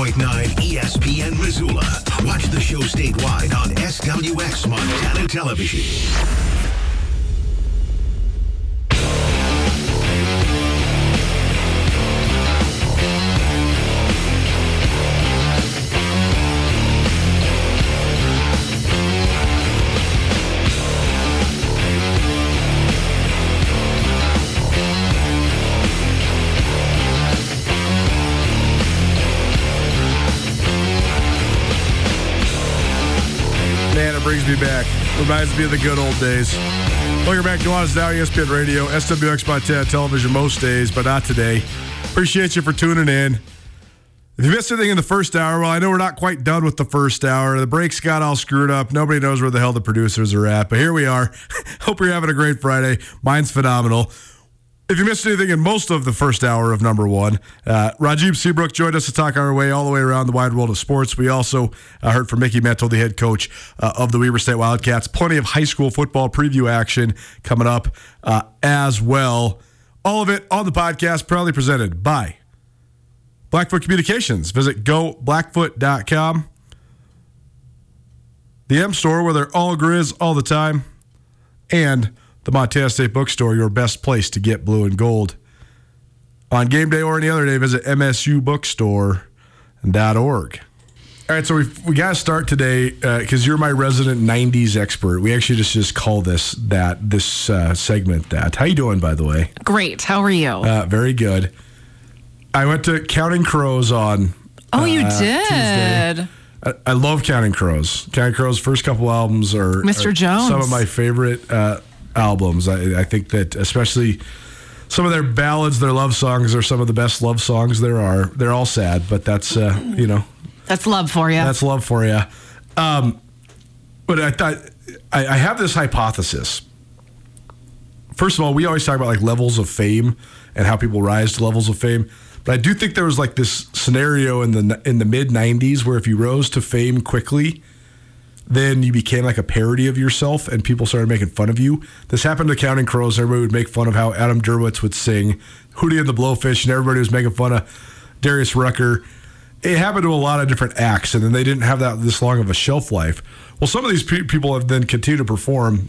on 102.9 ESPN Missoula. Watch the show statewide on SWX Montana Television. Reminds me of the good old days. Welcome back to Nuanez Now, ESPN Radio, SWX Montana Television most days, but not today. Appreciate you for tuning in. If you missed anything in the first hour, well, I know we're not quite done with the first hour. The breaks got all screwed up. Nobody knows where the hell the producers are at, but here we are. Hope you're having a great Friday. Mine's phenomenal. If you missed anything in most of the first hour of number one, uh, Rajiv Seabrook joined us to talk our way all the way around the wide world of sports. We also uh, heard from Mickey Mental, the head coach uh, of the Weber State Wildcats. Plenty of high school football preview action coming up uh, as well. All of it on the podcast, proudly presented by Blackfoot Communications. Visit goblackfoot.com. The M Store, where they're all grizz all the time, and the Montana State Bookstore, your best place to get blue and gold. On game day or any other day, visit msubookstore.org. All right, so we we got to start today because you're my resident '90s expert. We actually just just call this that this uh, segment that. How you doing, by the way? Great. How are you? Uh, very good. I went to Counting Crows on. oh, you uh, did. I, I love Counting Crows. Counting Crows' first couple albums are Mr. are Jones. Some of my favorite uh, albums. I, I think that especially some of their ballads, their love songs, are some of the best love songs there are. They're all sad, but that's uh, you know That's love for you. that's love for you. Um, but I thought I, I have this hypothesis. First of all, we always talk about like levels of fame and how people rise to levels of fame. But I do think there was like this scenario in the in the mid '90s where if you rose to fame quickly, then you became like a parody of yourself, and people started making fun of you. This happened to Counting Crows. Everybody would make fun of how Adam Duritz would sing "Hootie and the Blowfish," and everybody was making fun of Darius Rucker. It happened to a lot of different acts, and then they didn't have that this long of a shelf life. Well, some of these pe- people have then continued to perform,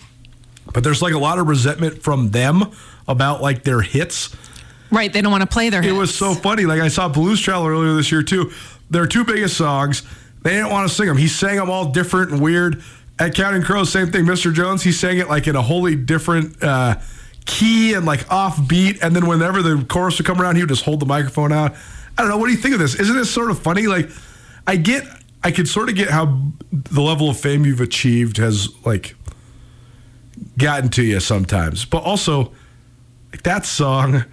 but there's like a lot of resentment from them about like their hits. right. They don't want to play their hits. It hits. was so funny. Like I saw Blues Traveler earlier this year too. Their two biggest songs, they didn't want to sing them. He sang them all different and weird. At Counting Crows, same thing. Mr. Jones, he sang it like in a wholly different uh, key and like off beat. And then whenever the chorus would come around, he would just hold the microphone out. I don't know. What do you think of this? Isn't this sort of funny? Like, I get, I could sort of get how the level of fame you've achieved has like gotten to you sometimes, but also like that song.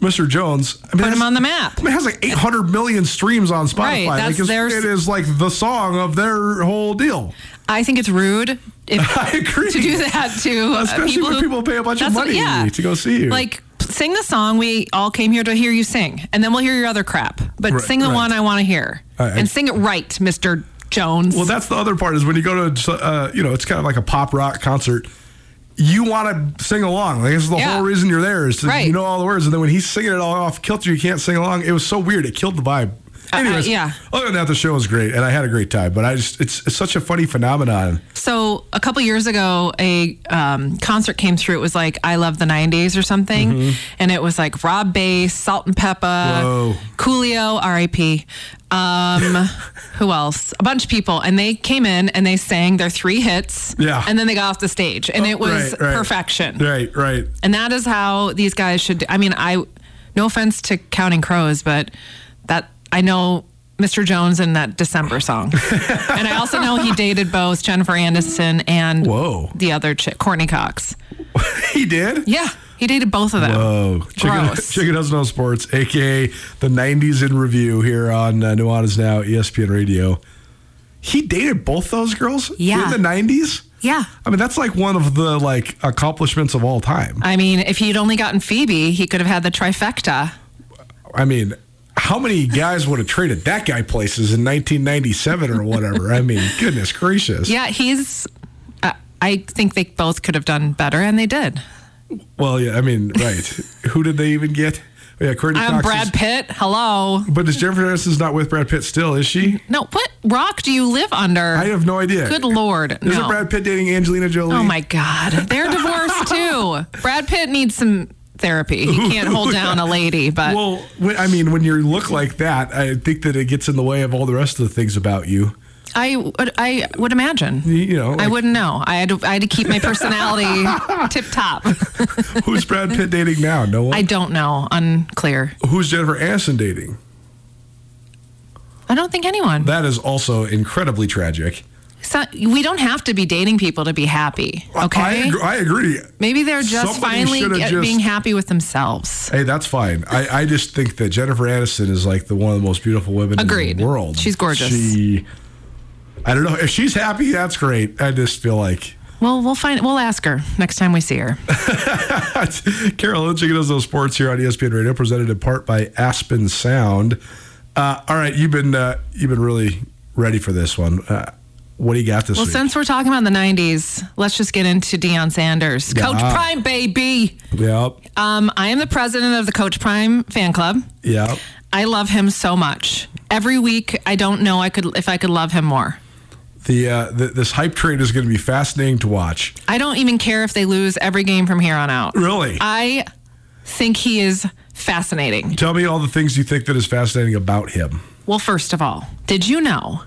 Mr. Jones. I mean, Put him on the map. I mean, it has like 800 million streams on Spotify. Right, that's it's, their- it is like the song of their whole deal. I think it's rude if, I agree. to do that to uh, Especially people when who- people pay a bunch of money yeah. to go see you. Like, sing the song we all came here to hear you sing, and then we'll hear your other crap. But Right, sing the right. one I want to hear, I- I- and sing it right, Mister Jones. Well, that's the other part is when you go to, uh, you know, it's kind of like a pop rock concert. You want to sing along. Like this is the Yeah. whole reason you're there is to, Right. you know all the words. And then when he's singing it all off kilter, you can't sing along. It was so weird. It killed the vibe. Uh, uh, yeah. Other than that, the show was great, and I had a great time. But I just, it's, it's such a funny phenomenon. So a couple years ago, a um, concert came through. It was like "I Love the '90s" or something, and it was like Rob Bass, Salt and Peppa, Mm-hmm. Whoa. Coolio, R.I.P. Um, who else? A bunch of people, and they came in and they sang their three hits. Yeah. and then they got off the stage, and it was Right, right. perfection. Right, right. And that is how these guys should. I mean, I, no offense to Counting Crows, but I know Mr. Jones in that December song, and I also know he dated both Jennifer Aniston and Whoa. the other chick, Courteney Cox. He did. Yeah, he dated both of them. Oh, Chicken, Gross. Chicken Doesn't Know Sports, aka the '90s in review here on uh, Nuanez Now, ESPN Radio. He dated both those girls Yeah. in the '90s. Yeah. I mean that's like one of the like accomplishments of all time. I mean, if he'd only gotten Phoebe, he could have had the trifecta. I mean, how many guys would have traded that guy places in 1997 or whatever? I mean, goodness gracious. Yeah, he's. Uh, I think they both could have done better, and they did. Well, yeah. I mean, right. Who did they even get? Yeah, Courteney I'm Cox Brad is- Pitt. Hello. But is Jennifer Aniston's not with Brad Pitt still? Is she? No, what rock do you live under? I have no idea. Good lord. Isn't no. Brad Pitt dating Angelina Jolie? Oh my God. They're divorced too. Brad Pitt needs some therapy. He can't hold down a lady, but Well, I mean, when you look like that, I think that it gets in the way of all the rest of the things about you. I would, I would imagine. You, know, I wouldn't know. I had to, I had to keep my personality tip top. who's Brad Pitt dating now? No one. I don't know. Unclear. who's Jennifer Aniston dating? I don't think anyone. That is also incredibly tragic. So, we don't have to be dating people to be happy. Okay. I, agree, I agree. Maybe they're just Somebody finally get, just- being happy with themselves. Hey, that's fine. I, I just think that Jennifer Aniston is like the one of the most beautiful women Agreed. in the world. She's gorgeous. She, I don't know if she's happy. That's great. I just feel like Well, we'll find. We'll ask her next time we see her. Carol Lynch does those sports here on ESPN Radio, presented in part by Aspen Sound. Uh, all right, you've been uh, you've been really ready for this one. Uh, what do you got this Well, week? since we're talking about the '90s, let's just get into Deion Sanders, Yeah. Coach Prime, baby. yep, Um, I am the president of the Coach Prime fan club. yep. I love him so much. Every week, I don't know I could if I could love him more. The, uh, the this hype train is going to be fascinating to watch. I don't even care if they lose every game from here on out. Really, I think he is fascinating. tell me all the things you think that is fascinating about him. Well, first of all, did you know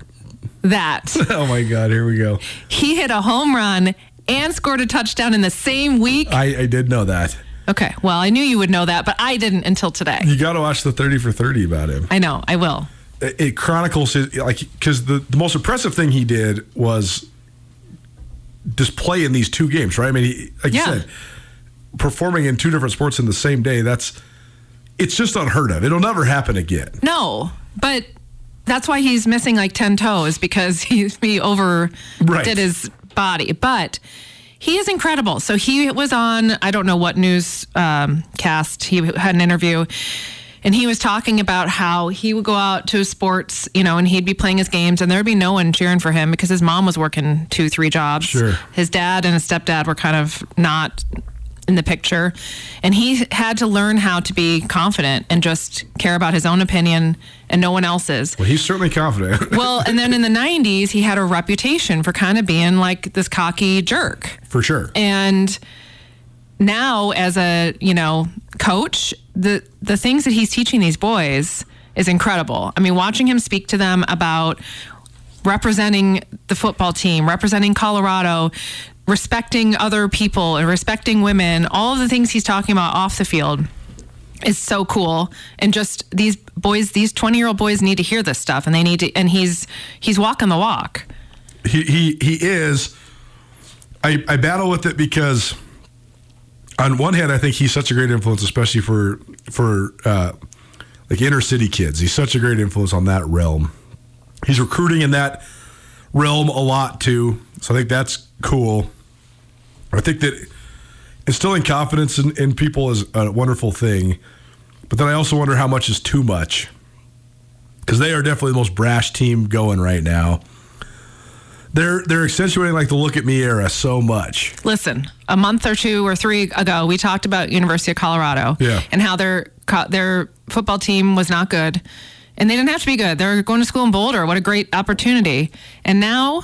that Oh my God, here we go. he hit a home run and scored a touchdown in the same week? I, I did know that. Okay, well, I knew you would know that, but I didn't until today. You got to watch the thirty for thirty about him. I know, I will. It, it chronicles his like because the the most impressive thing he did was display in these two games, right? I mean, he, like Yeah. you said, performing in two different sports in the same day. That's it's just unheard of. It'll never happen again. No, but that's why he's missing like 10 toes because he, he over Right. did his body. But he is incredible. So he was on, I don't know what news um, cast, he had an interview. And he was talking about how he would go out to sports, you know, and he'd be playing his games, and there'd be no one cheering for him because his mom was working two, three jobs. Sure. His dad and his stepdad were kind of not in the picture. And he had to learn how to be confident and just care about his own opinion and no one else's. Well, he's certainly confident. Well, and then in the 90s, he had a reputation for kind of being like this cocky jerk. for sure. And now as a, you know, coach, the the things that he's teaching these boys is incredible. I mean, watching him speak to them about representing the football team, representing Colorado, respecting other people and respecting women, all of the things he's talking about off the field is so cool and just these boys these 20 year old boys need to hear this stuff and they need to and he's he's walking the walk he he he is. I I battle with it because on one hand, I think he's such a great influence, especially for for uh, like inner city kids. He's such a great influence on that realm. He's recruiting in that realm a lot too, so I think that's cool. I think that instilling confidence in, in people is a wonderful thing, but then I also wonder how much is too much because they are definitely the most brash team going right now. They're they're accentuating like the look at me era so much. Listen, a month or two or three ago, we talked about University of Colorado Yeah. and how their their football team was not good, and they didn't have to be good. They're going to school in Boulder. What a great opportunity! And now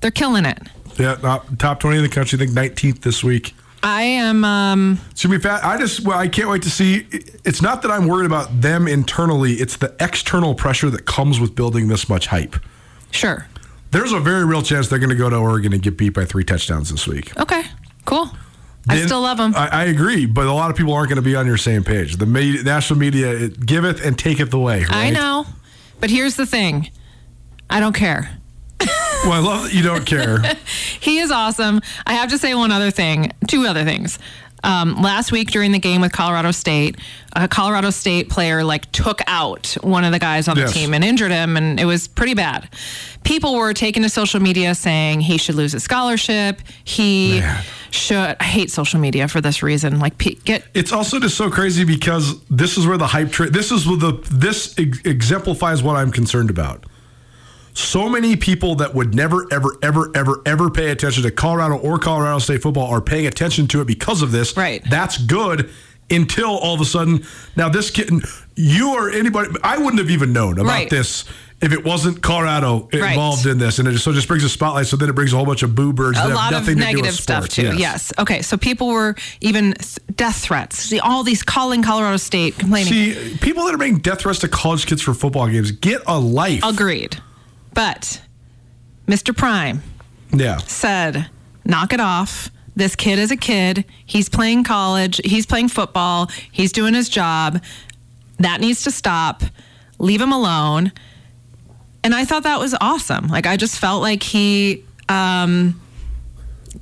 they're killing it. Yeah, top twenty in the country. I think nineteenth this week. I am. Um, It's gonna be fat. I just well, I can't wait to see. It's not that I'm worried about them internally. It's the external pressure that comes with building this much hype. sure. There's a very real chance they're going to go to Oregon and get beat by three touchdowns this week. Okay. Cool. I still love them. I, I agree, but a lot of people aren't going to be on your same page. The media, national media, it giveth and taketh away. Right? I know, but here's the thing. I don't care. Well, I love that you don't care. He is awesome. I have to say one other thing, two other things. Um, last week during the game with Colorado State, a Colorado State player like took out one of the guys on the Yes. team and injured him, and it was pretty bad. People were taking to social media saying he should lose his scholarship. He Man. should. I hate social media for this reason. Like, get it's also just so crazy because this is where the hype. Tra- this is where the this ex- exemplifies what I'm concerned about. So many people that would never, ever, ever, ever, ever pay attention to Colorado or Colorado State football are paying attention to it because of this. Right. That's good until all of a sudden, now this kid, you or anybody, I wouldn't have even known about Right. this if it wasn't Colorado Right. involved in this, and it just, so it just brings a spotlight. So then it brings a whole bunch of boo birds. that a have lot of nothing to negative stuff too. Yes. Okay. So people were even th- death threats. See, all these calling Colorado State complaining. See, people that are making death threats to college kids for football games get a life. Agreed. But Mr. Prime yeah. said, knock it off. This kid is a kid. He's playing college. He's playing football. He's doing his job. That needs to stop. Leave him alone. And I thought that was awesome. Like, I just felt like he, um,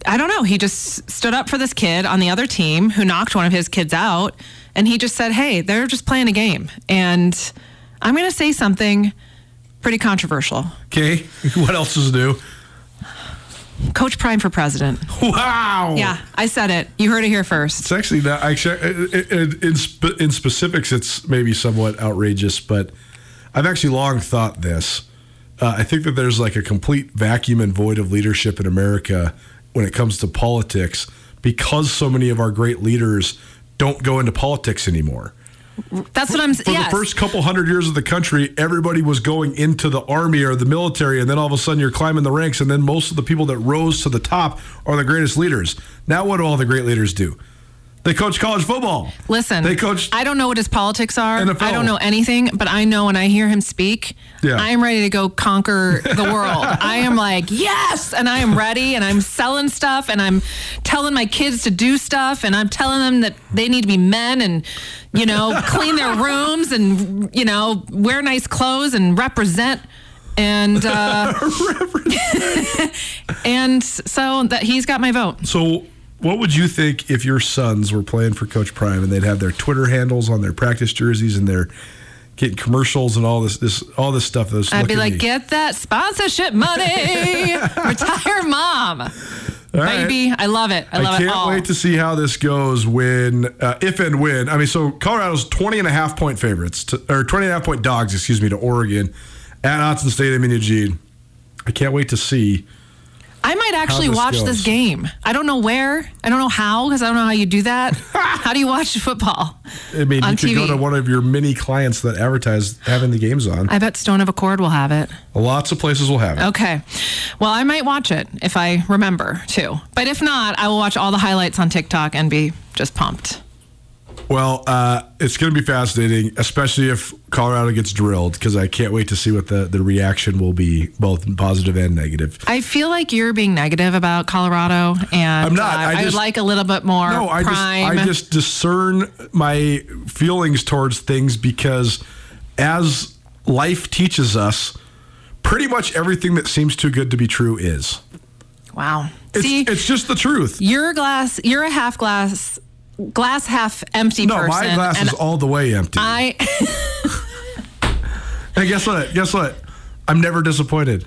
I don't know, he just stood up for this kid on the other team who knocked one of his kids out. And he just said, hey, they're just playing a game. And I'm going to say something pretty controversial. Okay. What else is new? Coach Prime for president. Wow. Yeah, I said it. You heard it here first. It's actually not. Actually, uh, uh, uh, in, in, in specifics, it's maybe somewhat outrageous, but I've actually long thought this. Uh, I think that there's like a complete vacuum and void of leadership in America when it comes to politics because so many of our great leaders don't go into politics anymore. That's what I'm For saying. Yes. the first couple hundred years of the country, everybody was going into the army or the military, and then all of a sudden you're climbing the ranks, and then most of the people that rose to the top are the greatest leaders. Now, what do all the great leaders do? They coach college football. Listen, they coach. I don't know what his politics are. NFL. I don't know anything, but I know when I hear him speak, Yeah. I am ready to go conquer the world. I am like, yes, and I am ready, and I'm selling stuff, and I'm telling my kids to do stuff, and I'm telling them that they need to be men and, you know, clean their rooms and, you know, wear nice clothes and represent. And uh, and so that he's got my vote. So, what would you think if your sons were playing for Coach Prime and they'd have their Twitter handles on their practice jerseys and they're getting commercials and all this, this, all this stuff? I'd be like, me. get that sponsorship money, retire mom, All right. baby. I love it. I love it. I it can't wait to see how this goes when, uh, if and when. I mean, so Colorado's 20 and a half point favorites, to, or 20 and a half point dogs, excuse me, to Oregon at Autzen Stadium in Eugene. I can't wait to see. I might actually this watch goes. this game. I don't know where. I don't know how because I don't know how you do that. how do you watch football? I mean, you could go to one of your many clients that advertise having the games on. I bet Stone of Accord will have it. Lots of places will have it. Okay. Well, I might watch it if I remember too. But if not, I will watch all the highlights on TikTok and be just pumped. Well, uh, it's going to be fascinating, especially if Colorado gets drilled, because I can't wait to see what the, the reaction will be, both positive and negative. I feel like you're being negative about Colorado, and I'm not. uh, I I, would like a little bit more No, I just. I just discern my feelings towards things because as life teaches us, pretty much everything that seems too good to be true is. wow. It's, See, it's just the truth. you're a glass. You're a half glass, glass half empty No, person. my glass is all the way empty. I. and guess what? Guess what? I'm never disappointed.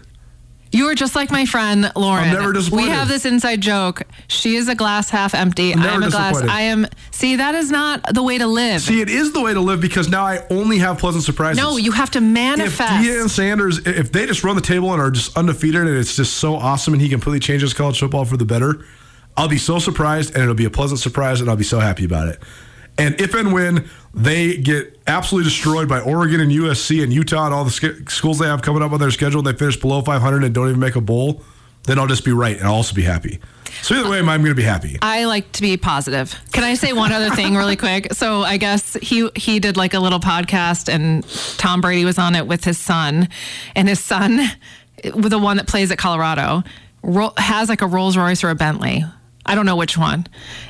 You are just like my friend Lauren. I'm never disappointed. We have this inside joke. She is a glass half empty. I'm I'm a glass. I am. See, that is not the way to live. See, it is the way to live because now I only have pleasant surprises. no, you have to if manifest. Deion Sanders, if they just run the table and are just undefeated and it's just so awesome and he completely changes college football for the better, I'll be so surprised and it'll be a pleasant surprise and I'll be so happy about it. And if and when they get absolutely destroyed by Oregon and USC and Utah and all the sch- schools they have coming up on their schedule and they finish below 500 and don't even make a bowl, then I'll just be right and I'll also be happy. So either way, I'm going to be happy. I like to be positive. Can I say one other thing really quick? So I guess he he did like a little podcast and Tom Brady was on it with his son and his son the one that plays at Colorado has like a Rolls Royce or a Bentley. I don't know which one.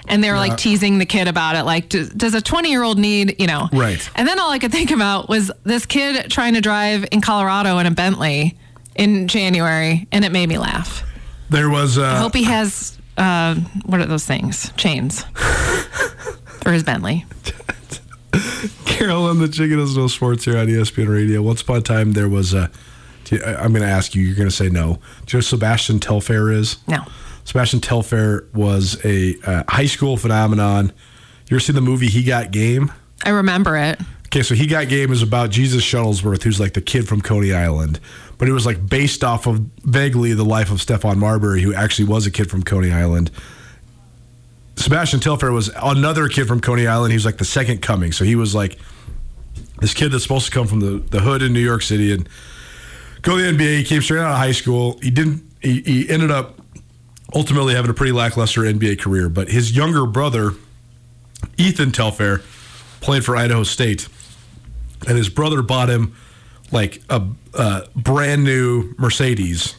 And they were like teasing the kid about it like does, does a 20-year-old need, you know. Right. And then all I could think about was this kid trying to drive in Colorado in a Bentley in January and it made me laugh. There was. Uh, I hope he has uh, what are those things? Chains for his Bentley. Carol and the Chicken Does No Sports here on ESPN Radio. Once upon a time, there was a. do you- I- I'm going to ask you. You're going to say no. Do you know Sebastian Telfair is? No. Sebastian Telfair was a uh, high school phenomenon. You ever seen the movie He Got Game? I remember it. Okay, so He Got Game is about Jesus Shuttlesworth, who's like the kid from Coney Island. But it was like based off of vaguely the life of Stephon Marbury, who actually was a kid from Coney Island. Sebastian Telfair was another kid from Coney Island. He was like the second coming. So he was like this kid that's supposed to come from the, the hood in New York City and go to the NBA. He came straight out of high school. He didn't. He, he ended up ultimately having a pretty lackluster NBA career. But his younger brother, Ethan Telfair, played for Idaho State, and his brother bought him like a, brand new Mercedes.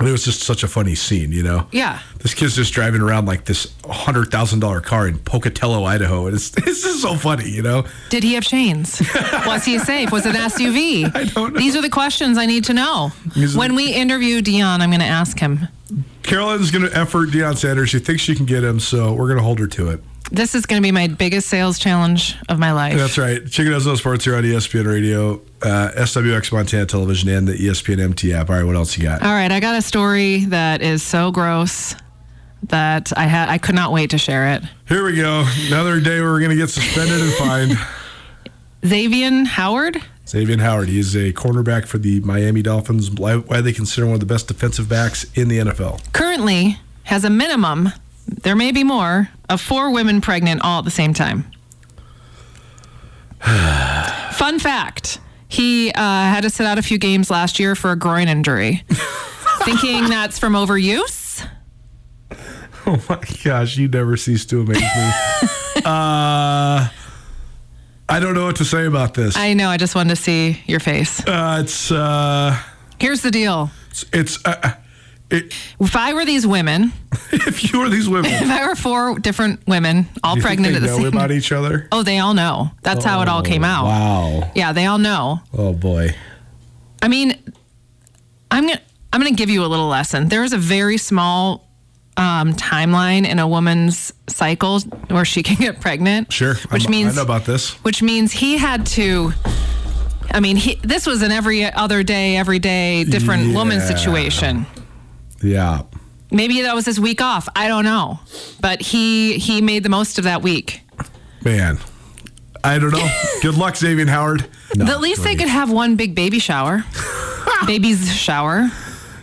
And it was just such a funny scene, you know. Yeah. This kid's just driving around like this hundred thousand dollar car in Pocatello, Idaho, and it's it's just so funny, you know. Did he have chains? Was he safe? Was it an SUV? I don't know. These are the questions I need to know. Are When the- we interview Deion, I'm going to ask him. Carolyn's going to effort Deion Sanders. She thinks she can get him, so we're going to hold her to it. This is going to be my biggest sales challenge of my life. That's right. Chicken Does No Sports here on ESPN Radio, uh, SWX Montana Television, and the ESPN MT app. All right, what else you got? All right, I got a story that is so gross that I had I could not wait to share it. Here we go. Another day where we're going to get suspended and fined. Xavien Howard Xavien Howard. He is a cornerback for the Miami Dolphins. Why, why they consider one of the best defensive backs in the NFL. currently has a minimum, there may be more, of four women pregnant all at the same time. Fun fact he uh, had to sit out a few games last year for a groin injury. Thinking that's from overuse? Oh my gosh, you never cease to amaze me. uh, I don't know what to say about this. I know, I just wanted to see your face. uh, it's uh, Here's the deal it's, it's uh, it, if I were these women, if you were these women, if I were four different women, all you pregnant at the know same about each other? Oh, they all know. That's how it all came out. Wow. Yeah, they all know. Oh boy. I mean, I'm gonna I'm gonna give you a little lesson. There is a very small um, timeline in a woman's cycle where she can get pregnant. Sure. which I'm- means I know about this. which means he had to. I mean, he, this was an every other day, every day, different woman situation. Yeah. Maybe that was his week off. I don't know, but he he made the most of that week. Man. I don't know. Good luck, Xavien Howard. No, At least they could have one big baby shower, baby's shower.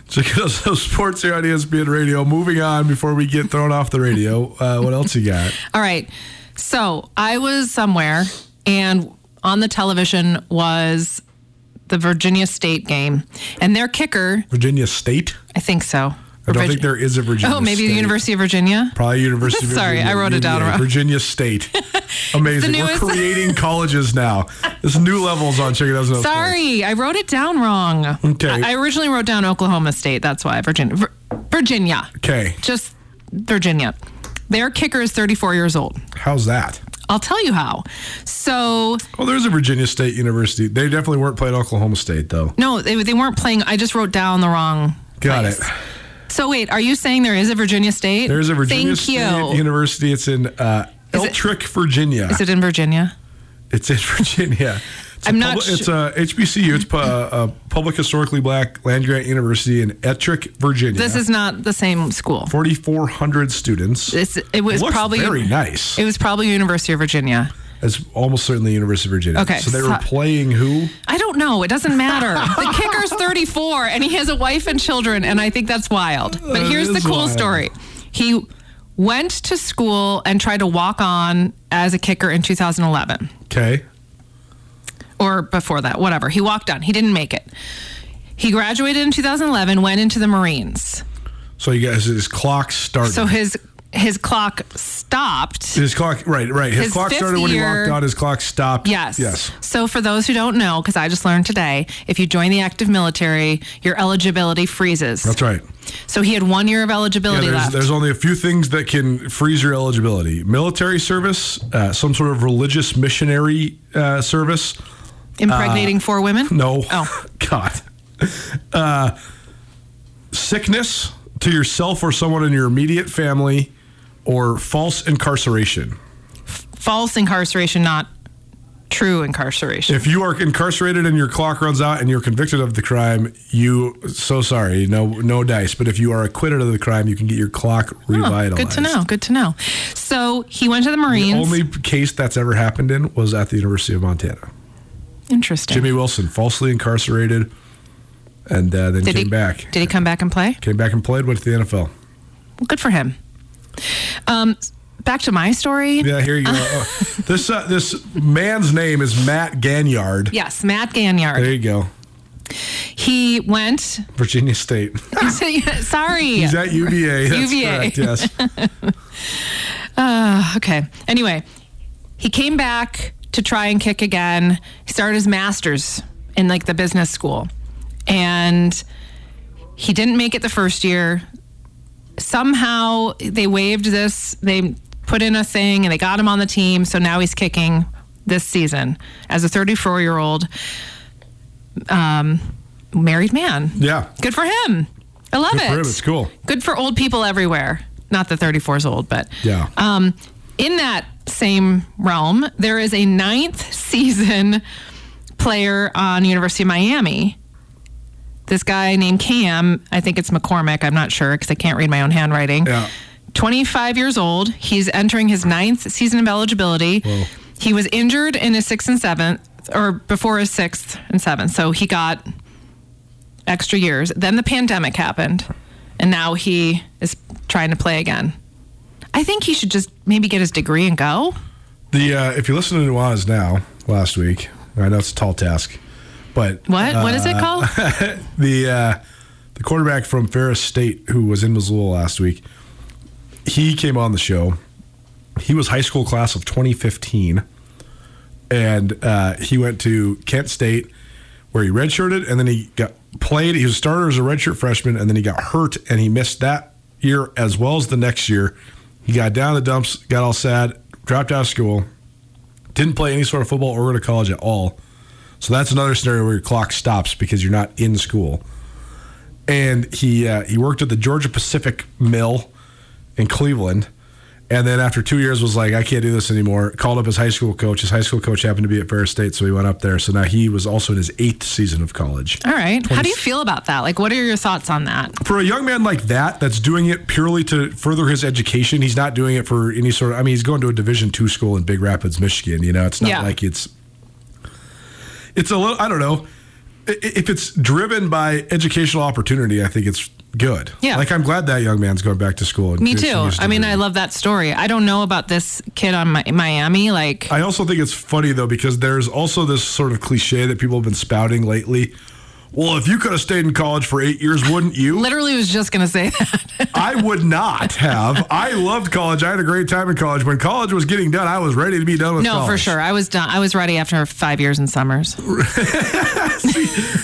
Check out those sports here on ESPN Radio. Moving on before we get thrown off the radio. Uh, what else you got? All right. So I was somewhere, and on the television was the Virginia State game, and their kicker, Virginia State? I think so. I don't Virgi- think there is a Virginia Oh, maybe the State. University of Virginia. Probably University of Sorry, Virginia. I wrote it down wrong. Virginia State. Amazing. We're creating colleges now. There's new levels on Chicken Doesn't. Sorry, I wrote it down wrong. Okay. I I originally wrote down Oklahoma State. That's why Virginia. Vir- Virginia. Okay. Just Virginia. Their kicker is 34 years old. How's that? I'll tell you how. So Oh, there's a Virginia State University. They definitely weren't playing Oklahoma State, though. no, they, they weren't playing. I just wrote down the wrong. Got place. it. So wait, are you saying there is a Virginia State? There's a Virginia Thank State you. University. It's in uh, Is it- Ettrick, Virginia. Is it in Virginia? It's in Virginia. It's a I'm not. public- It's uh, a HBCU. It's a uh, uh, public historically black land grant university in Ettrick, Virginia. this is not the same school. 4,400 students. It's, it was Looks probably very nice. It was probably University of Virginia. It's almost certainly University of Virginia. Okay, So they so- were playing who? I don't know. It doesn't matter. the kicker's 34 and he has a wife and children, and I think that's wild. But here's the cool wild. story. He went to school and tried to walk on as a kicker in 2011 Okay. Or before that, whatever. He walked on. He didn't make it. He graduated in 2011, went into the Marines. So you guys, his clock started. So his his clock stopped. his clock, right, right. His, His clock started when he year- walked on. His clock stopped. Yes. Yes. So for those who don't know, because I just learned today, if you join the active military, your eligibility freezes. That's right. So he had one year of Yeah, eligibility there's, left. there's only a few things that can freeze your eligibility military service, uh, some sort of religious missionary uh, service. Impregnating four women? No. Oh. God. Uh, sickness to yourself or someone in your immediate family, or false incarceration. False incarceration, not true incarceration. If you are incarcerated and your clock runs out and you're convicted of the crime, you so sorry, no no dice. But if you are acquitted of the crime, you can get your clock Oh, revitalized. good to know. Good to know. So he went to the Marines. The only case that's ever happened in was at the University of Montana. Interesting. Jimmy Wilson falsely incarcerated, and uh, then did came he, back. Did he come back and play? Came back and played. Went to the NFL. Well, good for him. Um, back to my story. Yeah, here you go. Oh, this uh, this man's name is Matt Ganyard. Yes, Matt Ganyard. There you go, He went. Virginia State. sorry. He's at UVA. That's UVA. correct. Yes. Okay. Anyway, he came back to try and kick again. He started his master's in like the business school. And he didn't make it the first year. Somehow they waived this. They put in a thing and they got him on the team. So now he's kicking this season as a 34 year old um, married man. Yeah. Good for him. I love Good it. It's cool. Good for old people everywhere. Not that 34 is old, but Yeah. um, in that same realm, there is a ninth season player on University of Miami. This guy named Cam, I think it's McCormick. I'm not sure because I can't read my own handwriting. Yeah. 25 years old. He's entering his ninth season of eligibility. Whoa. He was injured in his sixth and seventh, or before his sixth and seventh. So he got extra years. Then the pandemic happened, and now he is trying to play again. I think he should just maybe get his degree and go. The uh, if you listen to Nuanez now last week, I know it's a tall task, but What? what is it uh, called? the uh, the quarterback from Ferris State who was in Missoula last week, he came on the show. He was high school class of 2015, and uh, he went to Kent State, where he redshirted, and then he got played. He was a starter as a redshirt freshman, and then he got hurt, and he missed that year as well as the next year. He got down the dumps, got all sad, dropped out of school, didn't play any sort of football or go to college at all. So that's another scenario where your clock stops because you're not in school. And he uh, he worked at the Georgia Pacific Mill in Cleveland, and then after two years was like, I can't do this anymore. Called up his high school coach. His high school coach happened to be at Ferris State, so he went up there. So now he was also in his eighth season of college. All right. How do you feel about that? Like, what are your thoughts on that? For a young man like that, that's doing it purely to further his education, he's not doing it for any sort of. I mean, he's going to a Division two school in Big Rapids, Michigan. You know, it's not Yeah. like it's. It's a little. I don't know. If it's driven by educational opportunity, I think it's good. Yeah. Like I'm glad that young man's going back to school. Me too. I mean. I love that story. I don't know about this kid on Mi- Miami. Like, I also think it's funny though because there's also this sort of cliche that people have been spouting lately. Well, if you could have stayed in college for eight years, wouldn't you? literally was just going to say that. I would not have. I loved college. I had a great time in college. When college was getting done, I was ready to be done with no, college. for sure. I was done. I was ready after five years in summers.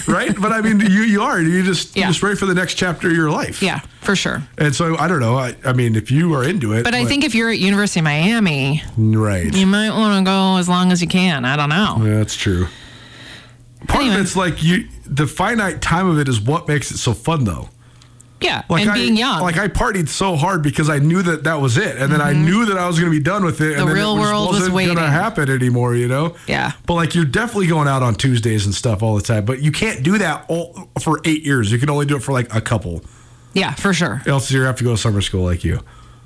right? But I mean, you you are. You just Yeah. you just ready for the next chapter of your life. Yeah, for sure. And so I don't know. I, I mean, if you are into it, But I think if you're at University of Miami, right. you might want to go as long as you can. I don't know. Yeah, that's true. Part Anyway. of it's like you. The finite time of it is what makes it so fun, though. Yeah, Like and I, being young. Like I partied so hard because I knew that that was it, and then I knew that I was going to be done with it. and then Mm-hmm. real it was, world was wasn't waiting. Going to happen anymore, you know? Yeah. But like you're definitely going out on Tuesdays and stuff all the time, but you can't do that all for eight years. You can only do it for like a couple. yeah, for sure. Else you have to go to summer school like you.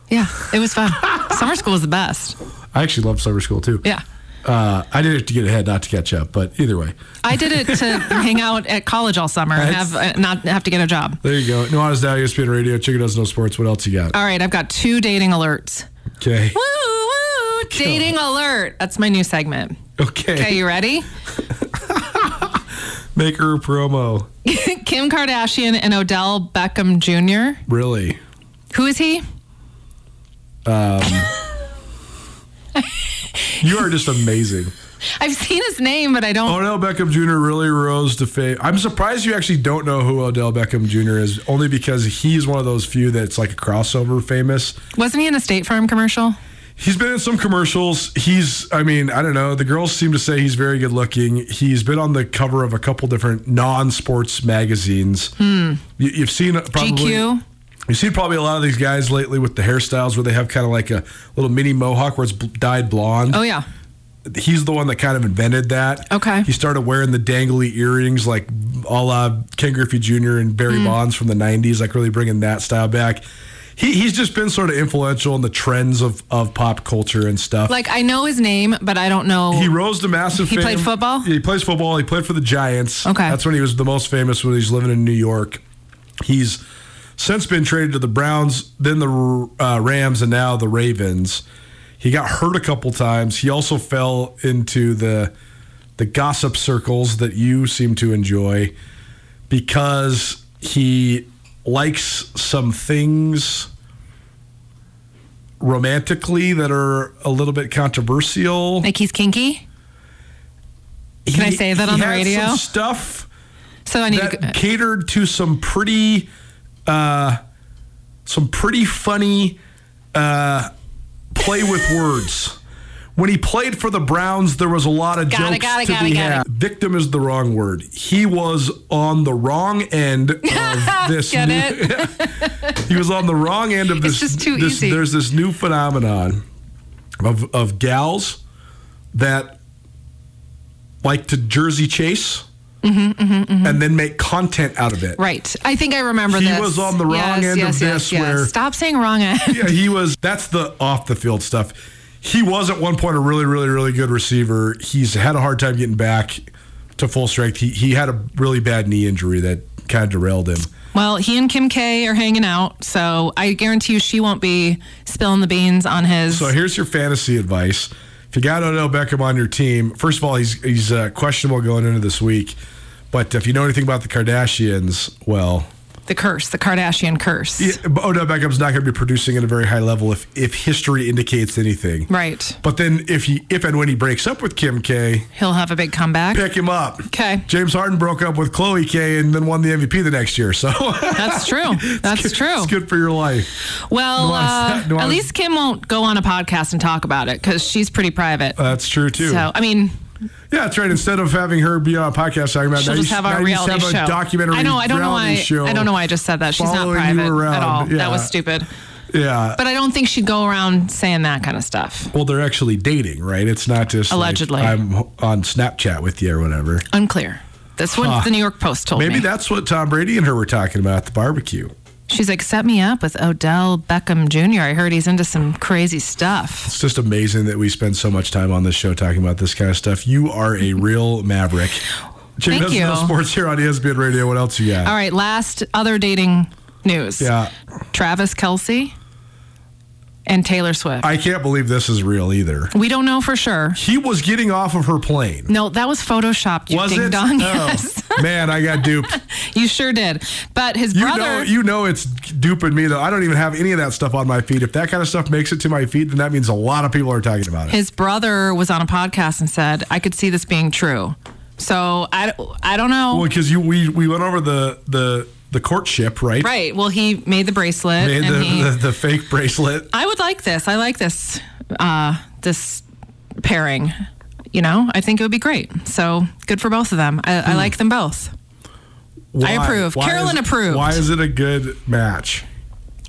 Yeah, it was fun. Summer school was the best. I actually love summer school too. Yeah. Uh, I did it to get ahead, not to catch up. But either way, I did it to hang out at college all summer and have uh, not have to get a job. there you go. Nuanez Now, ESPN Radio. Chicken does no sports. What else you got? All right, I've got two dating alerts. Okay. Woo woo! Dating alert. That's my new segment. Okay. Okay, you ready? Make her a promo. Kim Kardashian and Odell Beckham Jr. Really? Who is he? You are just amazing. I've seen his name, but I don't. Odell Beckham Jr. really rose to fame. I'm surprised you actually don't know who Odell Beckham Jr. is, only because he's one of those few that's like a crossover famous. Wasn't he in a State Farm commercial? He's been in some commercials. He's, I mean, I don't know. The girls seem to say he's very good looking. He's been on the cover of a couple different non-sports magazines. Hmm. You, you've seen uh, probably. GQ. You've seen probably a lot of these guys lately with the hairstyles where they have kind of like a little mini mohawk where it's dyed blonde. Oh yeah. He's the one that kind of invented that. Okay. He started wearing the dangly earrings like a la Ken Griffey Jr. and Barry Hmm. Bonds from the 90s, like really bringing that style back. He, he's just been sort of influential in the trends of, of pop culture and stuff. Like I know his name, but I don't know. he rose to massive He fame. played football? He plays football. He played for the Giants. Okay. That's when he was the most famous when he was living in New York. He's since been traded to the Browns, then the uh, Rams, and now the Ravens. He got hurt a couple times. He also fell into the the gossip circles that you seem to enjoy because he likes some things romantically that are a little bit controversial. like he's kinky. Can I say that he on the radio? Some stuff So I need that to. catered to some pretty, uh, some pretty funny uh, play with words. When he played for the Browns, there was a lot of Got it, jokes got it, to got be it, had. it. Victim is the wrong word. He was on the wrong end of this. Get new, he was on the wrong end of this. It's just too this- easy. There's this new phenomenon of of gals that like to Jersey chase and then make content out of it. Mm-hmm, Right. I think I remember He this. was on the wrong Yes, end of yes, this yes, yes. where- Stop saying wrong end. Yeah, he was. That's the off the field stuff. He was at one point a really, really, really good receiver. He's had a hard time getting back to full strength. He he had a really bad knee injury that kind of derailed him. Well, he and Kim K are hanging out, so I guarantee you she won't be spilling the beans on his. So here's your fantasy advice. You got Odell Beckham on your team, first of all, he's he's uh, questionable going into this week. But if you know anything about the Kardashians, well, the curse, the Kardashian curse. yeah, Odell Beckham's not going to be producing at a very high level if if history indicates anything. Right. But then if he if and when he breaks up with Kim K, He'll have a big comeback. pick him up. Okay. James Harden broke up with Khloé K and then won the MVP the next year. So That's true. That's true. it's good for your life. Well, uh, at least Kim won't go on a podcast and talk about it because she's pretty private. That's true too. so, I mean, yeah, that's right. Instead of having her be on a podcast talking about, she'll now just you- have now a you just reality have show. a documentary. I know. I don't know why. Show I don't know why I just said that. She's not private at all. Yeah. That was stupid. Yeah. But I don't think she'd go around saying that kind of stuff. well, they're actually dating, right? It's not just like, Allegedly. I'm on Snapchat with you or whatever. Unclear. That's what Huh. the New York Post told Maybe me. Maybe that's what Tom Brady and her were talking about at the barbecue. She's like, set me up with Odell Beckham Jr. I heard he's into some crazy stuff. It's just amazing that we spend so much time on this show talking about this kind of stuff. You are a real maverick. Chick Thank you. Sports here on ESPN Radio. What else you got? All right, last other dating news. Yeah. Travis Kelsey and Taylor Swift. I can't believe this is real either. we don't know for sure. He was getting off of her plane. No, that was photoshopped. You Was ding it? dong. Oh, Yes, man, I got duped. you sure did. But his You brother. know, you know, it's duping me though. I don't even have any of that stuff on my feed. If that kind of stuff makes it to my feed, then that means a lot of people are talking about it. his brother was on a podcast and said, "I could see this being true." So I, I don't know. Well, because you we we went over the the the courtship, right? right. Well, he made the bracelet. Made and the, he, the the fake bracelet. I would like this. I like this. Uh, this pairing. You know, I think it would be great. So good for both of them. I, Hmm. I like them both. Why? I approve. Why Carolyn is- approved. Why is it a good match?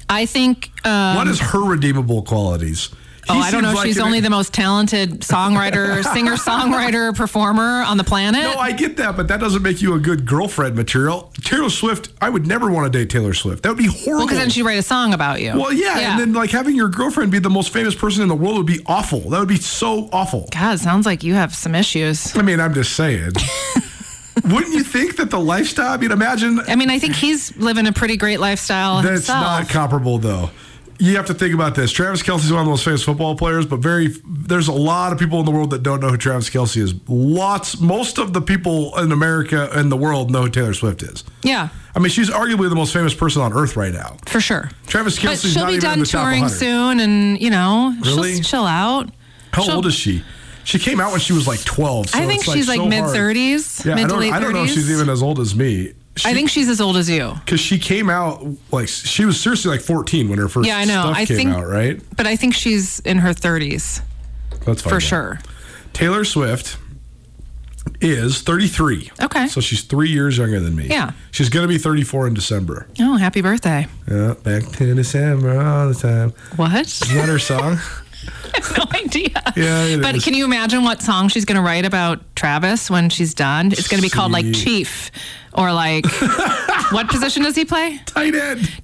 I think. Um, what is her redeemable qualities? Oh, I don't know. like She's only the most talented songwriter, singer, songwriter, performer on the planet. No, I get that, but that doesn't make you a good girlfriend material. Taylor Swift, I would never want to date Taylor Swift. That would be horrible. well, because then she'd write a song about you. Well, yeah, and then like having your girlfriend be the most famous person in the world would be awful. That would be so awful. God, sounds like you have some issues. I mean, I'm just saying. Wouldn't you think that the lifestyle? I mean, imagine I mean, I think he's living a pretty great lifestyle that's himself. not comparable, though. You have to think about this. Travis Kelce's one of the most famous football players, but very there's a lot of people in the world that don't know who Travis Kelce is. Lots, most of the people in America and the world know who Taylor Swift is. yeah, I mean, she's arguably the most famous person on earth right now. for sure. Travis But she'll be done touring soon, and you know, Really? she'll chill out. How She'll- old is she? She came out when she was like 12. So I think it's, she's like so mid thirties, Yeah, I mid to don't, I don't know if she's even as old as me. I think she's as old as you, because she came out like she was seriously like 14 when her first Yeah, I know. stuff I came think- out, right? but I think she's in her thirties That's for sure. Taylor Swift is 33. Okay. So she's three years younger than me. Yeah. She's going to be 34 in December. Oh, happy birthday! Yeah, back to December all the time. What? Isn't that her song? no idea. Yeah, but is. can you imagine what song she's going to write about Travis when she's done? It's going to be called like Chief or like what position does he play? Tight end.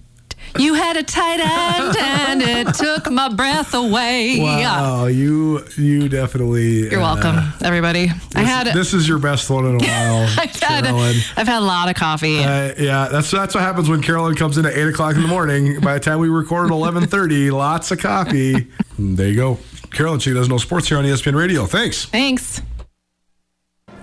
You had a tight end and it took my breath away. Wow, you you definitely. You're welcome, everybody. I had This is your best one in a while, I've had. I've had a lot of coffee. Uh, yeah, that's that's what happens when Carolyn comes in at eight o'clock in the morning. By the time we record at eleven thirty, lots of coffee. There you go, Carolyn. She does no sports here on ESPN Radio. Thanks. Thanks.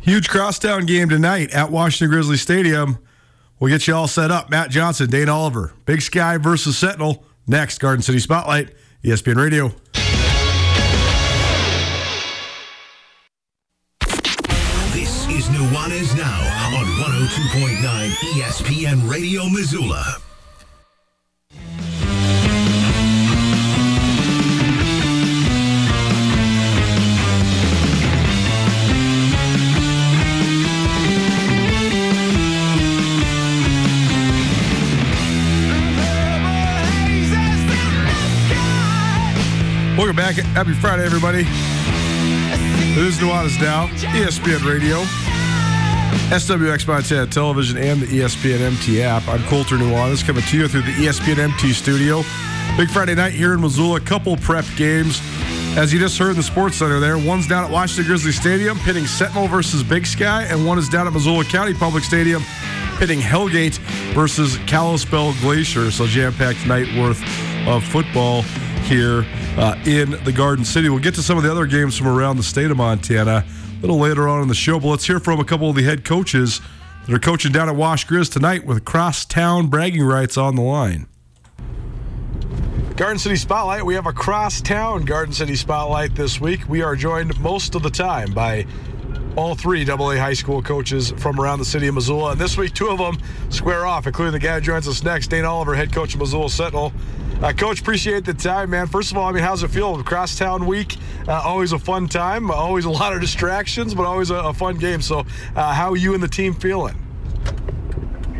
Huge crosstown game tonight at Washington Grizzly Stadium. We'll get you all set up. Matt Johnson, Dane Oliver, Big Sky versus Sentinel. Next, Garden City Spotlight, ESPN Radio. This is Nuanez Now on 102.9 ESPN Radio Missoula. Welcome back. Happy Friday, everybody. It is Nuanez Now, E ESPN Radio, SWX Montana Television, and the ESPN MT app. I'm Colter Nuanez coming to you through the ESPN MT studio. Big Friday night here in Missoula. Couple prep games. As you just heard in the SportsCenter there, one's down at Washington Grizzly Stadium pitting Sentinel versus Big Sky, and one is down at Missoula County Public Stadium pitting Hellgate versus Kalispell Glacier. So jam-packed night worth of football here uh, in the Garden City. We'll get to some of the other games from around the state of Montana a little later on in the show, but let's hear from a couple of the head coaches that are coaching down at Wash Grizz tonight with crosstown bragging rights on the line. Garden City Spotlight. We have a crosstown Garden City Spotlight this week. We are joined most of the time by all three AA high school coaches from around the city of Missoula. And this week, two of them square off, including the guy who joins us next, Dane Oliver, head coach of Missoula Sentinel. Uh, coach, appreciate the time, man. First of all, I mean, how's it feel? Crosstown week, uh, always a fun time, always a lot of distractions, but always a, a fun game. So, uh, how are you and the team feeling?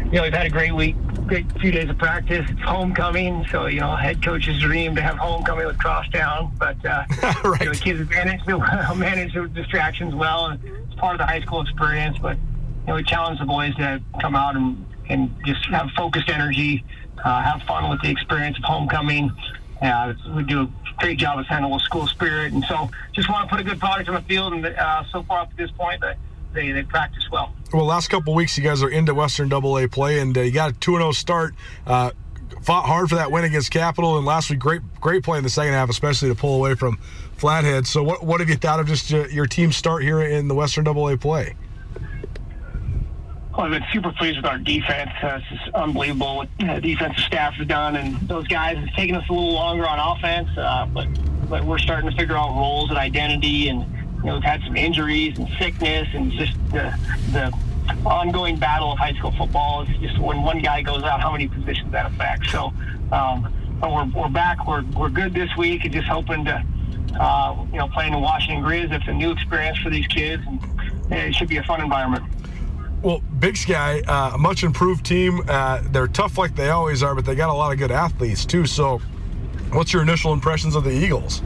you know, we've had a great week, great few days of practice. It's homecoming, so you know, head coach's dream to have homecoming with Crosstown. But uh, Right. you know, the kids manage to manage the distractions well, and it's part of the high school experience. But you know, we challenge the boys to come out and and just have focused energy, uh, have fun with the experience of homecoming. Uh, we do a great job of handling with school spirit, and so just want to put a good product on the field. And uh, so far up to this point, they they practice well. Well, last couple weeks, you guys are into Western Double A play, and uh, you got a 2 0 start. Uh, fought hard for that win against Capital, and last week, great great play in the second half, especially to pull away from Flathead. So, what, what have you thought of just uh, your team start here in the Western Double A play? Well, I've been super pleased with our defense. Uh, it's just unbelievable what the defensive staff has done, and those guys. It's taken us a little longer on offense, uh, but but we're starting to figure out roles and identity, and you know we've had some injuries and sickness, and just the the ongoing battle of high school football is just when one guy goes out, how many positions that affects. So, um, but we're we're back. We're we're good this week, and just hoping to. Uh, you know, playing in Washington Grizz, it's a new experience for these kids, and it should be a fun environment. Well, Big Sky, uh, a much improved team. Uh, they're tough like they always are, but they got a lot of good athletes too. So, what's your initial impressions of the Eagles?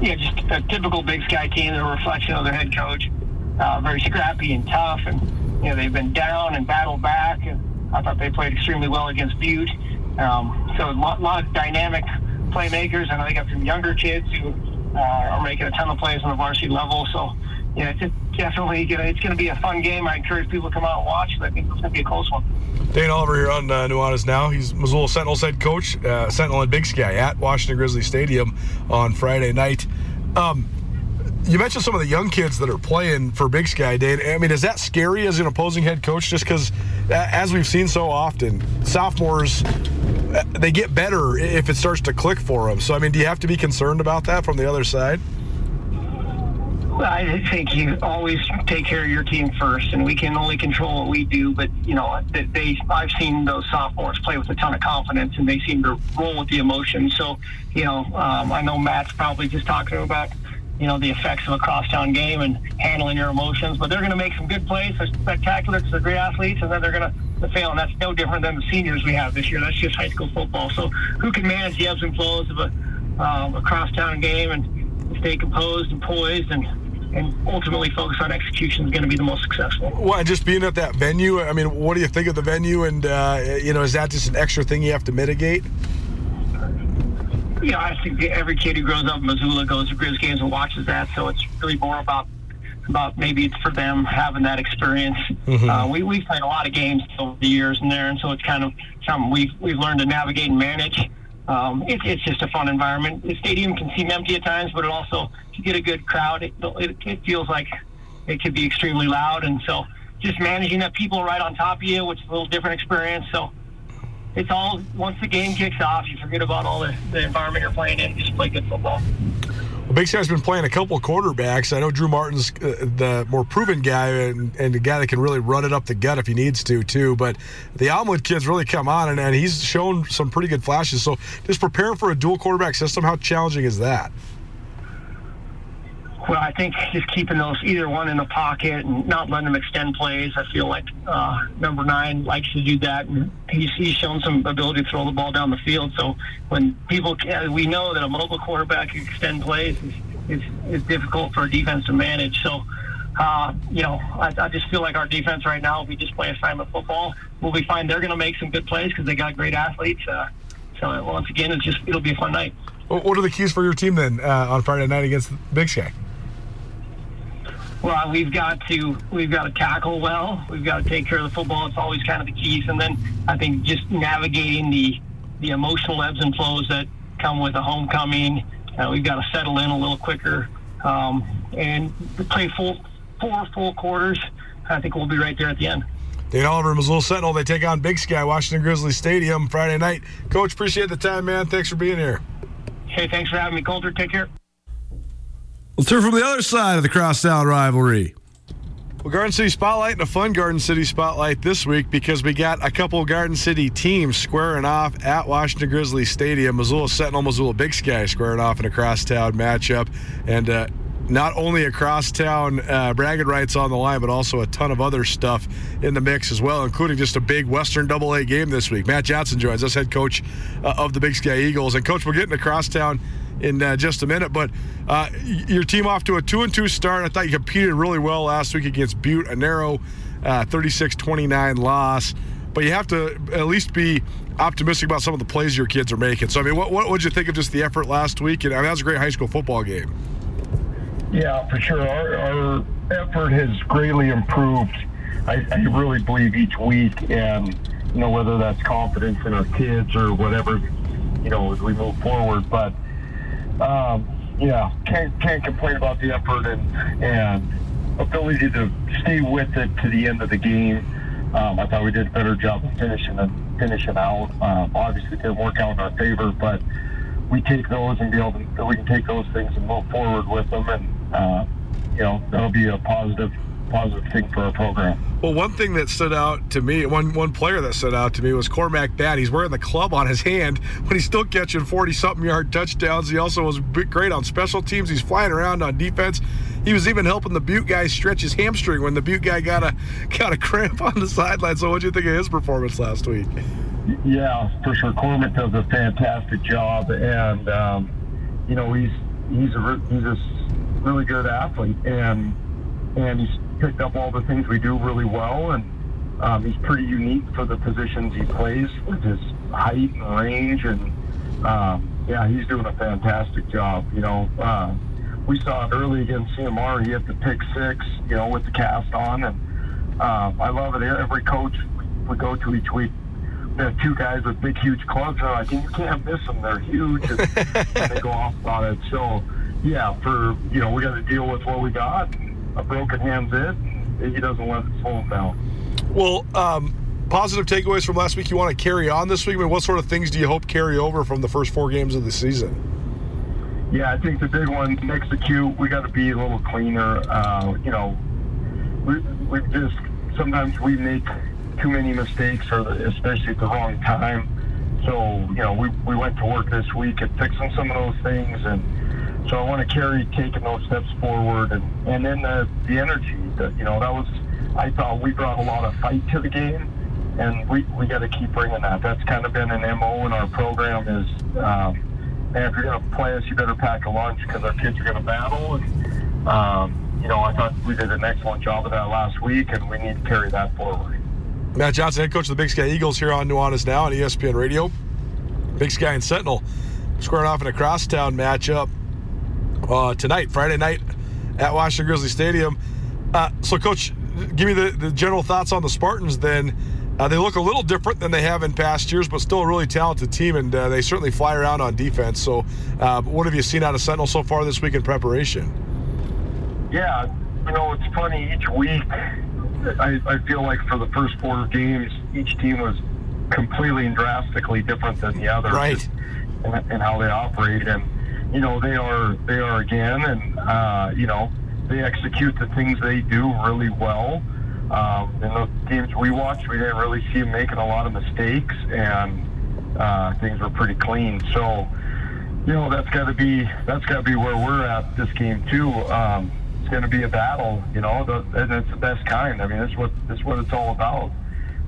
Yeah, just a typical Big Sky team, They're a reflection of their head coach. Uh, very scrappy and tough, and you know they've been down and battled back. And I thought they played extremely well against Butte. Um, so a lot, lot of dynamic playmakers, and think got some younger kids who uh, are making a ton of plays on the varsity level. So yeah, it's definitely gonna, it's going to be a fun game. I encourage people to come out and watch. I think it's going to be a close one. Dane Oliver here on uh, Nuanez Now. He's Missoula Sentinels head coach, uh, Sentinel and Big Sky at Washington Grizzly Stadium on Friday night. Um, you mentioned some of the young kids that are playing for Big Sky, Dane. I mean, is that scary as an opposing head coach? Just because, as we've seen so often, sophomores uh, they get better if it starts to click for them. So, I mean, do you have to be concerned about that from the other side? I think you always take care of your team first, and we can only control what we do. But you know, they I've seen those sophomores play with a ton of confidence, and they seem to roll with the emotion. So, you know, um, I know Matt's probably just talking about you know the effects of a crosstown game and handling your emotions. But they're going to make some good plays. They're spectacular. They're great athletes, and then they're going to fail. And that's no different than the seniors we have this year. That's just high school football. So, who can manage the ebbs and flows of a um, a crosstown game and stay composed and poised and and ultimately focus on execution is going to be the most successful. Well, just being at that venue, I mean, what do you think of the venue? And, uh, you know, is that just an extra thing you have to mitigate? Yeah, I think every kid who grows up in Missoula goes to Grizz games and watches that. So it's really more about about maybe it's for them having that experience. Mm-hmm. Uh, we we've played a lot of games over the years in there, and so it's kind of something we've we've learned to navigate and manage. Um, it, it's just a fun environment. The stadium can seem empty at times, but it also to get a good crowd, it, it, it feels like it could be extremely loud, and so just managing that people right on top of you, which is a little different experience. So it's all once the game kicks off, you forget about all the, the environment you're playing in. Just play good football. Well, Big Sky's been playing a couple quarterbacks. I know Drew Martin's uh, the more proven guy and, and the guy that can really run it up the gut if he needs to, too. But the Almwood kid's really come on, and, and he's shown some pretty good flashes. So just preparing for a dual quarterback system, how challenging is that? Well, I think just keeping those either one in the pocket and not letting them extend plays. I feel like uh, number nine likes to do that, and he's, he's shown some ability to throw the ball down the field. So when people, we know that a mobile quarterback can extend plays is, is, is difficult for a defense to manage. So, uh, you know, I, I just feel like our defense right now, if we just play assignment football, we'll be fine. They're going to make some good plays because they got great athletes. Uh, so once again, it's just it'll be a fun night. What are the keys for your team then uh, on Friday night against Big Sky? Well, we've got to we've got to tackle well. We've got to take care of the football. It's always kind of the keys, and then I think just navigating the the emotional ebbs and flows that come with a homecoming. Uh, we've got to settle in a little quicker um, and play full four full quarters. I think we'll be right there at the end. Dane Oliver, Missoula Sentinel, they take on Big Sky, Washington Grizzly Stadium Friday night. Coach, appreciate the time, man. Thanks for being here. Hey, thanks for having me, Colter. Take care. We'll turn from the other side of the crosstown rivalry. Well, Garden City Spotlight and a fun Garden City Spotlight this week because we got a couple Garden City teams squaring off at Washington Grizzly Stadium. Missoula Sentinel, Missoula Big Sky squaring off in a crosstown matchup. And uh, not only a crosstown uh, bragging rights on the line, but also a ton of other stuff in the mix as well, including just a big Western Double A game this week. Matt Johnson joins us, head coach uh, of the Big Sky Eagles. And, Coach, we're getting to crosstown in uh, just a minute. But uh, your team off to a two and two start. I thought you competed really well last week against Butte, a narrow uh, 36-29 loss. But you have to at least be optimistic about some of the plays your kids are making. So I mean, what what would you think of just the effort last week? And I mean, that was a great high school football game. Yeah, for sure. Our, our effort has greatly improved. I, I really believe each week, and you know whether that's confidence in our kids or whatever, you know, as we move forward. But um, yeah, can't can't complain about the effort and and ability to stay with it to the end of the game. Um, I thought we did a better job of finishing it, finishing out. Um, obviously, it didn't work out in our favor, but we take those and be able to, we can take those things and move forward with them, and uh, you know that'll be a positive positive thing for our program. Well, one thing that stood out to me, one one player that stood out to me was Cormac Bat. He's wearing the club on his hand, but he's still catching 40 something yard touchdowns. He also was great on special teams. He's flying around on defense. He was even helping the Butte guy stretch his hamstring when the Butte guy got a got a cramp on the sideline. So, what do you think of his performance last week? Yeah, for sure. Cormac does a fantastic job, and um, you know he's he's a he's a really good athlete, and and he's picked up all the things we do really well, and um, he's pretty unique for the positions he plays with his height and range, and um, yeah, he's doing a fantastic job. You know, uh, we saw it early against CMR. He had the pick six, you know, with the cast on, and uh, I love it. Every coach we go to each week we have two guys with big, huge clubs. And I'm like, you can't miss them. They're huge, and, and they go off on it. So, yeah, for you know, we got to deal with what we got. And, a broken hand's it. He doesn't let it slow him down. Well, um, positive takeaways from last week you want to carry on this week? I mean, what sort of things do you hope carry over from the first four games of the season? Yeah, I think the big one, execute. We got to be a little cleaner. Uh, you know, we, we just sometimes we make too many mistakes, or especially at the wrong time. So you know, we we went to work this week at fixing some of those things and so I want to carry taking those steps forward, and and then the the energy. That you know that was I thought we brought a lot of fight to the game, and we we got to keep bringing that. That's kind of been an mo in our program is. Um, and if you're going to play us, you better pack a lunch because our kids are going to battle. And um, you know, I thought we did an excellent job of that last week, and we need to carry that forward. Matt Johnson, head coach of the Big Sky Eagles, here on Nuanez Now on ESPN Radio. Big Sky and Sentinel squaring off in a crosstown matchup uh, tonight, Friday night at Washington Grizzly Stadium. Uh, so, Coach, give me the, the general thoughts on the Spartans then. Uh, they look a little different than they have in past years, but still a really talented team, and uh, they certainly fly around on defense. So, uh, what have you seen out of Sentinel so far this week in preparation? Yeah, you know, it's funny. Each week, I, I feel like for the first four games, each team was completely and drastically different than the other. Right. And, how they operate. And, you know, they are they are again, and uh, you know, they execute the things they do really well. Um, in those games we watched, we didn't really see them making a lot of mistakes, and uh, things were pretty clean. So, you know, that's got to be that's got to be where we're at this game too. Um, it's going to be a battle, you know, the, and it's the best kind. I mean, that's what that's what it's all about.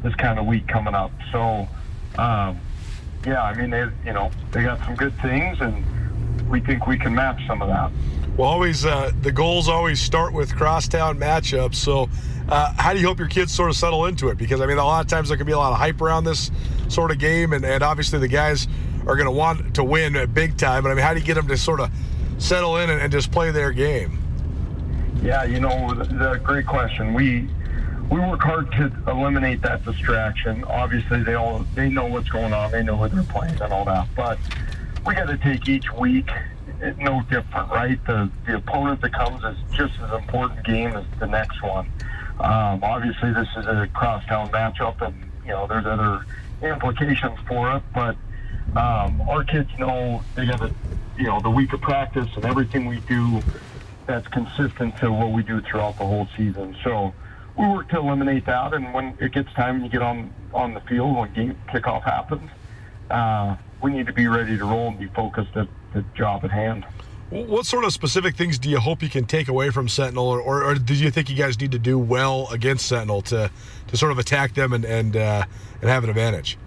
This kind of week coming up. So, um, yeah, I mean, they you know they got some good things and we think we can match some of that. Well, always uh, the goals always start with crosstown matchups. So, uh, how do you hope your kids sort of settle into it? Because I mean, a lot of times there can be a lot of hype around this sort of game, and, and obviously the guys are going to want to win at big time. But I mean, how do you get them to sort of settle in and, and just play their game? Yeah, you know, the, great question. We we work hard to eliminate that distraction. Obviously, they all they know what's going on, they know what they're playing and all that, but we got to take each week no different, right? The the opponent that comes is just as important game as the next one. Um, obviously, this is a crosstown matchup, and you know there's other implications for it. But um, our kids know they got to, you know, the week of practice and everything we do that's consistent to what we do throughout the whole season. So we work to eliminate that, and when it gets time, you get on on the field when game kickoff happens. Uh, we need to be ready to roll and be focused at the job at hand. What sort of specific things do you hope you can take away from Sentinel, or, or, or do you think you guys need to do well against Sentinel to, to sort of attack them and and uh, and have an advantage?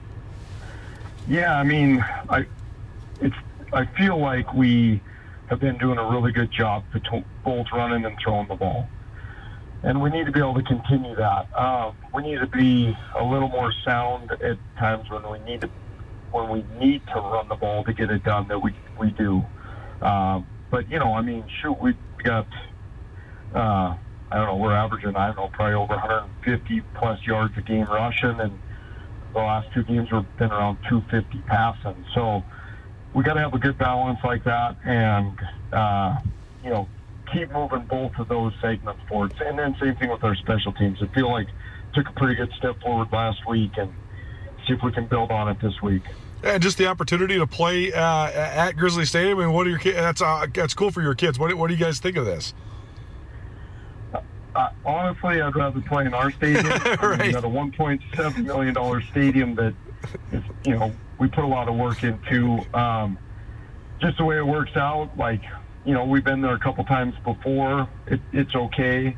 Yeah, I mean, I it's I feel like we have been doing a really good job both running and throwing the ball, and we need to be able to continue that. Um, we need to be a little more sound at times when we need to when we need to run the ball to get it done that we we do. Uh, but you know, I mean, shoot, we got uh, I don't know, we're averaging I don't know probably over 150 plus yards a game rushing, and the last two games we've been around 250 passing. So we got to have a good balance like that, and uh, you know, keep moving both of those segments forward. And then same thing with our special teams. I feel like took a pretty good step forward last week, and see if we can build on it this week. And just the opportunity to play uh, at Grizzly Stadium. I mean, what are your kids? That's uh, that's cool for your kids. What, what do you guys think of this? Uh, honestly, I'd rather play in our stadium. right. I mean, we got a 1.7 million dollar stadium that is, you know, we put a lot of work into. Um, just the way it works out, like, you know, we've been there a couple times before. It, it's okay.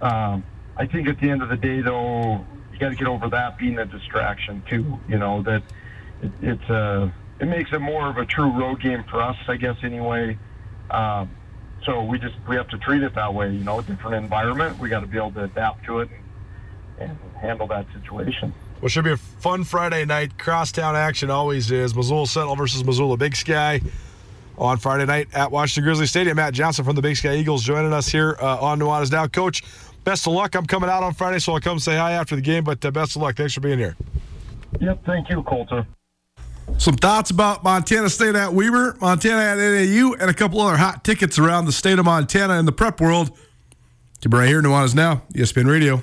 Um, I think at the end of the day, though, you got to get over that being a distraction too. You know that it, it's a it makes it more of a true road game for us, I guess. Anyway, um, so we just we have to treat it that way. You know, a different environment. We got to be able to adapt to it and, and handle that situation. Well, should be a fun Friday night. Crosstown action always is. Missoula Sentinel versus Missoula Big Sky on Friday night at Washington Grizzly Stadium. Matt Johnson from the Big Sky Eagles joining us here uh, on Nuanez Now. Coach, best of luck. I'm coming out on Friday, so I'll come say hi after the game, but uh, best of luck. Thanks for being here. Yep, thank you, Colter. Some thoughts about Montana State at Weber, Montana at NAU, and a couple other hot tickets around the state of Montana and the prep world. Keep right here, Nuanez Now, ESPN Radio.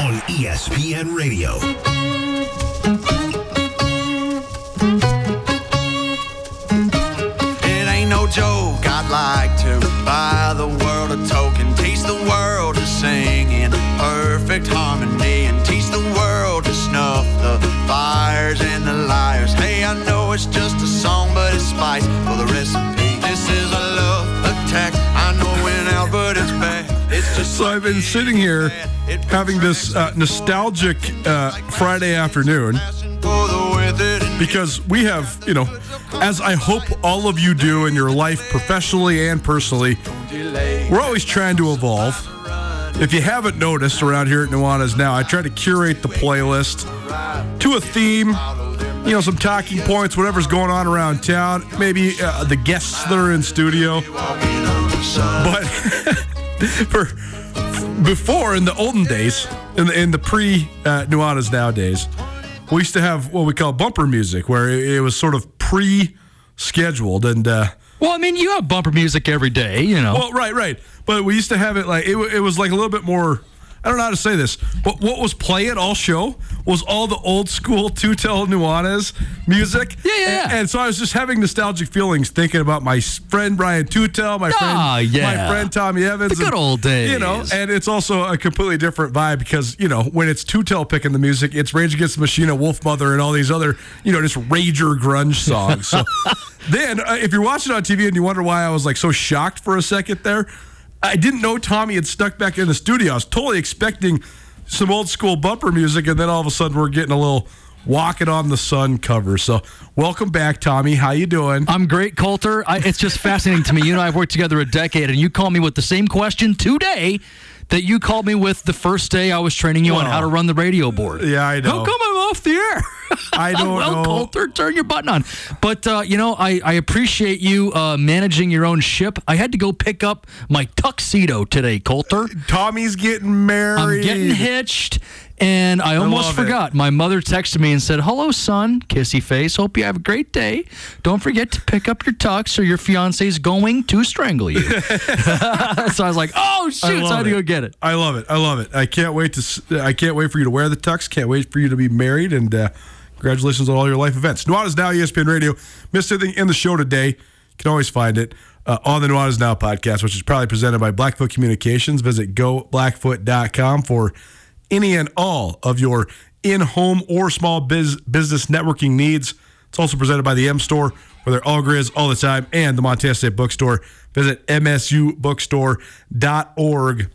On ESPN Radio. It ain't no joke. I'd like to buy the world a token, teach the world to sing in perfect harmony, and teach the world to snuff the fires and the liars. Hey, I know it's just a song, but it's spice for the recipe. So I've been sitting here having this uh, nostalgic uh, Friday afternoon because we have, you know, as I hope all of you do in your life, professionally and personally, we're always trying to evolve. If you haven't noticed around here at Nuanez now, I try to curate the playlist to a theme, you know, some talking points, whatever's going on around town, maybe uh, the guests that are in studio. But for before in the olden days, in the, in the pre uh, Nuanez nowadays, we used to have what we call bumper music, where it, it was sort of pre-scheduled and. Uh, Well, I mean, you have bumper music every day, you know. well, right, right. But we used to have it like it, it was like a little bit more. I don't know how to say this, but what was playing all show was all the old school Tutel Nuanez music. Yeah, yeah, yeah. And, and so I was just having nostalgic feelings thinking about my friend Brian Tutel, my friend, Ah, yeah. my friend Tommy Evans, The good and, old days. You know, and it's also a completely different vibe because you know when it's Tutel picking the music, it's Rage Against the Machine, Wolfmother, and all these other you know just rager grunge songs. So then, uh, if you're watching on TV and you wonder why I was like so shocked for a second there, I didn't know Tommy had stuck back in the studio. I was totally expecting some old school bumper music, and then all of a sudden we're getting a little "Walking on the Sun" cover. So, welcome back, Tommy. How you doing? I'm great, Colter. I, it's just fascinating to me. You and I have worked together a decade, and you call me with the same question today that you called me with the first day I was training you on how to run the radio board. yeah, I know. How come I'm off the air? I don't well, know. Colter, turn your button on. But uh, you know, I, I appreciate you uh, managing your own ship. I had to go pick up my tuxedo today, Colter. Tommy's getting married. I'm getting hitched, and I almost love it. forgot. My mother texted me and said, "Hello, son, kissy face. Hope you have a great day. Don't forget to pick up your tux, or your fiance's going to strangle you." so I was like, "Oh shoot!" So I had to go get it. I love it. I love it. I can't wait to. I can't wait for you to wear the tux. Can't wait for you to be married. And uh, congratulations on all your life events. Nuanez Now, ESPN Radio. Missed anything in the show today? You can always find it uh, on the Nuanez Now podcast, which is probably presented by Blackfoot Communications. Visit goblackfoot.com for any and all of your in-home or small biz- business networking needs. It's also presented by the M Store, where they're all grizz all the time, and the Montana State Bookstore. Visit msubookstore.org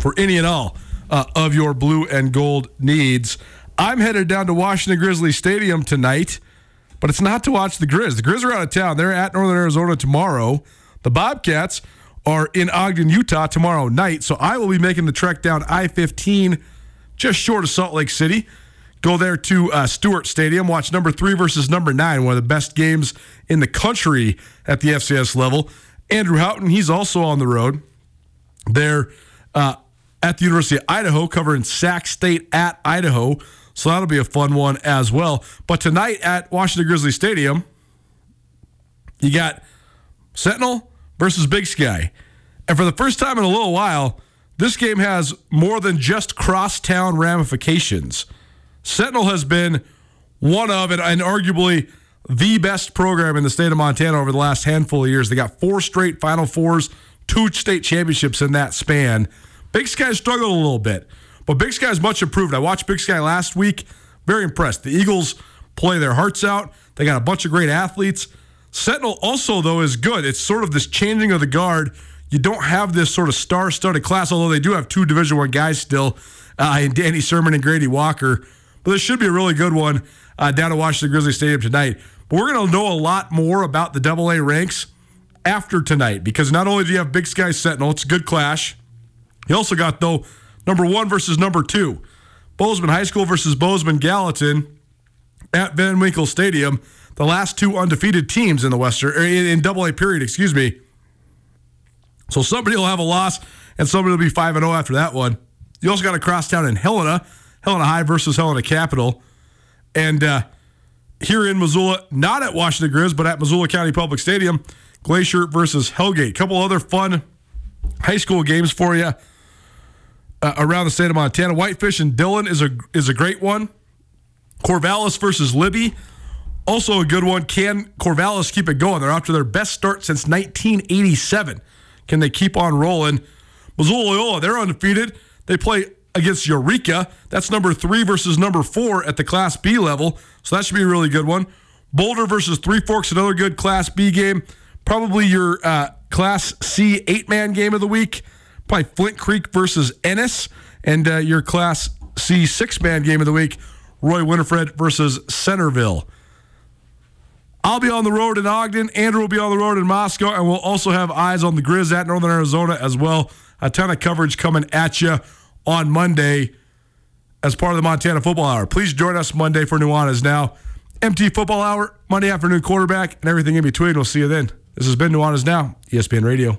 for any and all uh, of your blue and gold needs. I'm headed down to Washington Grizzly Stadium tonight, but it's not to watch the Grizz. The Grizz are out of town. They're at Northern Arizona tomorrow. The Bobcats are in Ogden, Utah tomorrow night. So I will be making the trek down I 15 just short of Salt Lake City. Go there to uh, Stewart Stadium, watch number three versus number nine, one of the best games in the country at the FCS level. Andrew Houghton, he's also on the road. They're uh, at the University of Idaho, covering Sac State at Idaho. So that'll be a fun one as well. But tonight at Washington Grizzly Stadium, you got Sentinel versus Big Sky. And for the first time in a little while, this game has more than just crosstown ramifications. Sentinel has been one of and, and arguably the best program in the state of Montana over the last handful of years. They got four straight Final Fours, two state championships in that span. Big Sky struggled a little bit, but Big Sky is much improved. I watched Big Sky last week. Very impressed. The Eagles play their hearts out. They got a bunch of great athletes. Sentinel also, though, is good. It's sort of this changing of the guard. You don't have this sort of star-studded class, although they do have two Division One guys still, uh, and Danny Sermon and Grady Walker. But this should be a really good one uh, down at Washington Grizzly Stadium tonight. But we're going to know a lot more about the Double A ranks after tonight because not only do you have Big Sky Sentinel, it's a good clash. You also got though number one versus number two, Bozeman High School versus Bozeman Gallatin at Van Winkle Stadium. The last two undefeated teams in the Western in, in Double A period, excuse me. So somebody will have a loss and somebody will be five and zero after that one. You also got a crosstown in Helena, Helena High versus Helena Capital, and uh, here in Missoula, not at Washington Grizz, but at Missoula County Public Stadium, Glacier versus Hellgate. Couple other fun high school games for you uh, around the state of Montana. Whitefish and Dillon is a is a great one. Corvallis versus Libby, also a good one. Can Corvallis keep it going? They're off to their best start since 1987. Can they keep on rolling? Missoula Loyola, they're undefeated. They play against Eureka. That's number three versus number four at the Class B level. So that should be a really good one. Boulder versus Three Forks, another good Class B game. Probably your uh, Class C eight man game of the week. Probably Flint Creek versus Ennis. And uh, your Class C six man game of the week, Roy Winifred versus Centerville. I'll be on the road in Ogden. Andrew will be on the road in Moscow, and we'll also have eyes on the Grizz at Northern Arizona as well. A ton of coverage coming at you on Monday as part of the Montana Football Hour. Please join us Monday for Nuanez Now. MT Football Hour, Monday afternoon quarterback, and everything in between. We'll see you then. This has been Nuanez Now, ESPN Radio.